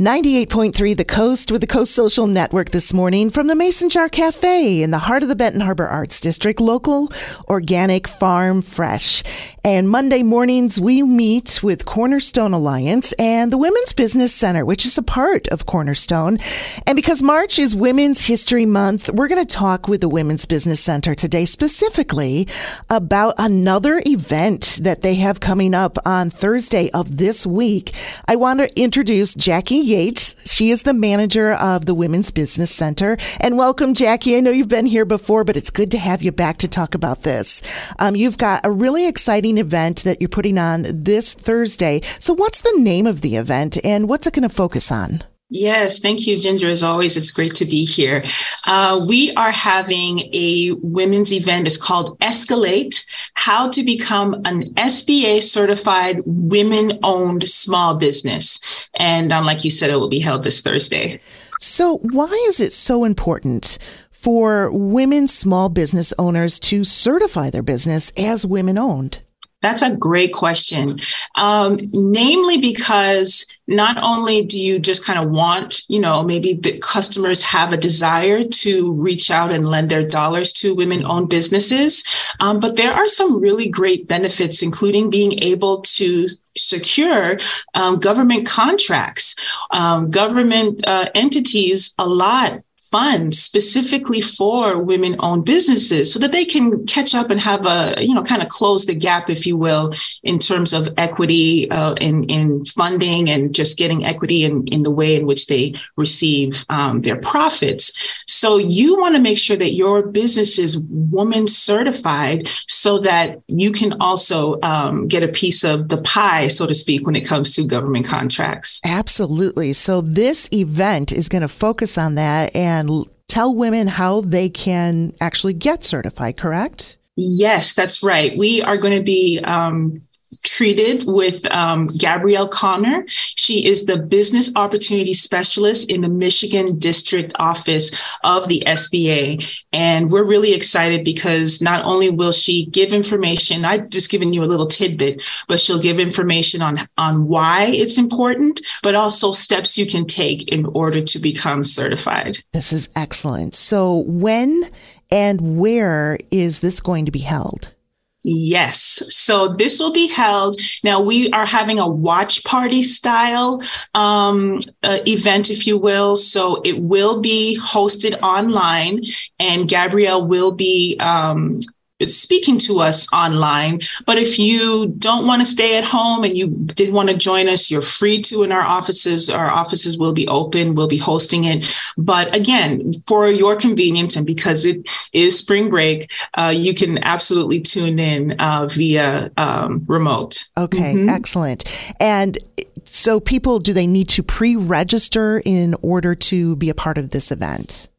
98.3 The Coast with the Coast Social Network this morning from the Mason Jar Cafe in the heart of the Benton Harbor Arts District. Local, organic, farm, fresh. And Monday mornings, we meet with Cornerstone Alliance and the Women's Business Center, which is a part of Cornerstone. And because March is Women's History Month, we're going to talk with the Women's Business Center today specifically about another event that they have coming up on Thursday of this week. I want to introduce Jackie Yates. She is the manager of the Women's Business Center. And welcome, Jackie. I know you've been here before, but it's good to have you back to talk about this. Um, you've got a really exciting event that you're putting on this Thursday. So, what's the name of the event and what's it going to focus on? Yes, thank you, Ginger. As always, it's great to be here. Uh, we are having a women's event. It's called Escalate How to Become an SBA certified women owned small business. And um, like you said, it will be held this Thursday. So, why is it so important for women small business owners to certify their business as women owned? That's a great question. Um, namely, because not only do you just kind of want, you know, maybe the customers have a desire to reach out and lend their dollars to women owned businesses, um, but there are some really great benefits, including being able to secure um, government contracts. Um, government uh, entities a lot fund specifically for women owned businesses so that they can catch up and have a, you know, kind of close the gap, if you will, in terms of equity uh, in, in funding and just getting equity in, in the way in which they receive um, their profits. So you want to make sure that your business is woman certified so that you can also um, get a piece of the pie, so to speak, when it comes to government contracts. Absolutely. So this event is going to focus on that and and tell women how they can actually get certified, correct? Yes, that's right. We are going to be um, treated with um, Gabrielle Connor. She is the Business Opportunity Specialist in the Michigan District Office of the SBA. And we're really excited because not only will she give information, I've just given you a little tidbit, but she'll give information on, on why it's important, but also steps you can take in order to become certified. This is excellent. So, when and where is this going to be held? Yes. So this will be held. Now we are having a watch party style um, uh, event, if you will. So it will be hosted online, and Gabrielle will be um, speaking to us online. But if you don't want to stay at home and you did want to join us, you're free to in our offices. Our offices will be open, we'll be hosting it. But again, for your convenience and because it is spring break, uh, you can absolutely tune in uh, via um, remote. Okay, mm-hmm. excellent. And so, people, do they need to pre register in order to be a part of this event?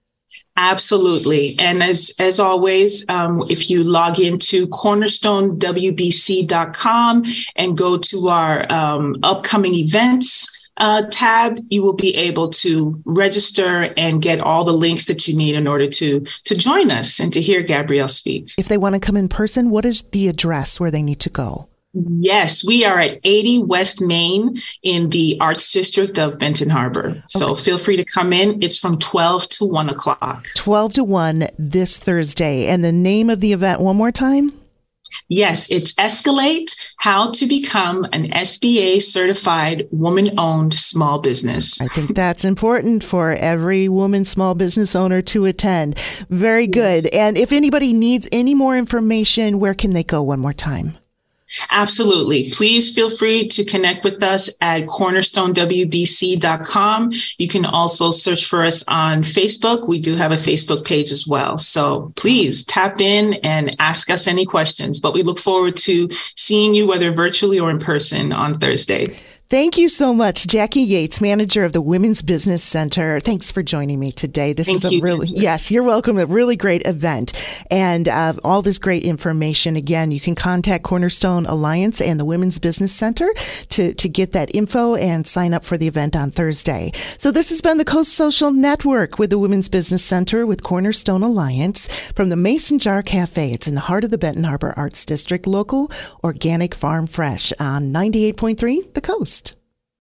Absolutely. And as, as always, um, if you log into cornerstonewbc.com and go to our um, upcoming events uh, tab, you will be able to register and get all the links that you need in order to, to join us and to hear Gabrielle speak. If they want to come in person, what is the address where they need to go? Yes, we are at 80 West Main in the Arts District of Benton Harbor. So okay. feel free to come in. It's from 12 to 1 o'clock. 12 to 1 this Thursday. And the name of the event, one more time? Yes, it's Escalate How to Become an SBA Certified Woman Owned Small Business. I think that's important for every woman small business owner to attend. Very good. Yes. And if anybody needs any more information, where can they go one more time? Absolutely. Please feel free to connect with us at cornerstonewbc.com. You can also search for us on Facebook. We do have a Facebook page as well. So please tap in and ask us any questions. But we look forward to seeing you, whether virtually or in person, on Thursday. Thank you so much, Jackie Yates, manager of the Women's Business Center. Thanks for joining me today. This Thank is a you, really, Ginger. yes, you're welcome. A really great event and uh, all this great information. Again, you can contact Cornerstone Alliance and the Women's Business Center to, to get that info and sign up for the event on Thursday. So this has been the Coast Social Network with the Women's Business Center with Cornerstone Alliance from the Mason Jar Cafe. It's in the heart of the Benton Harbor Arts District, local, organic, farm fresh on 98.3 The Coast.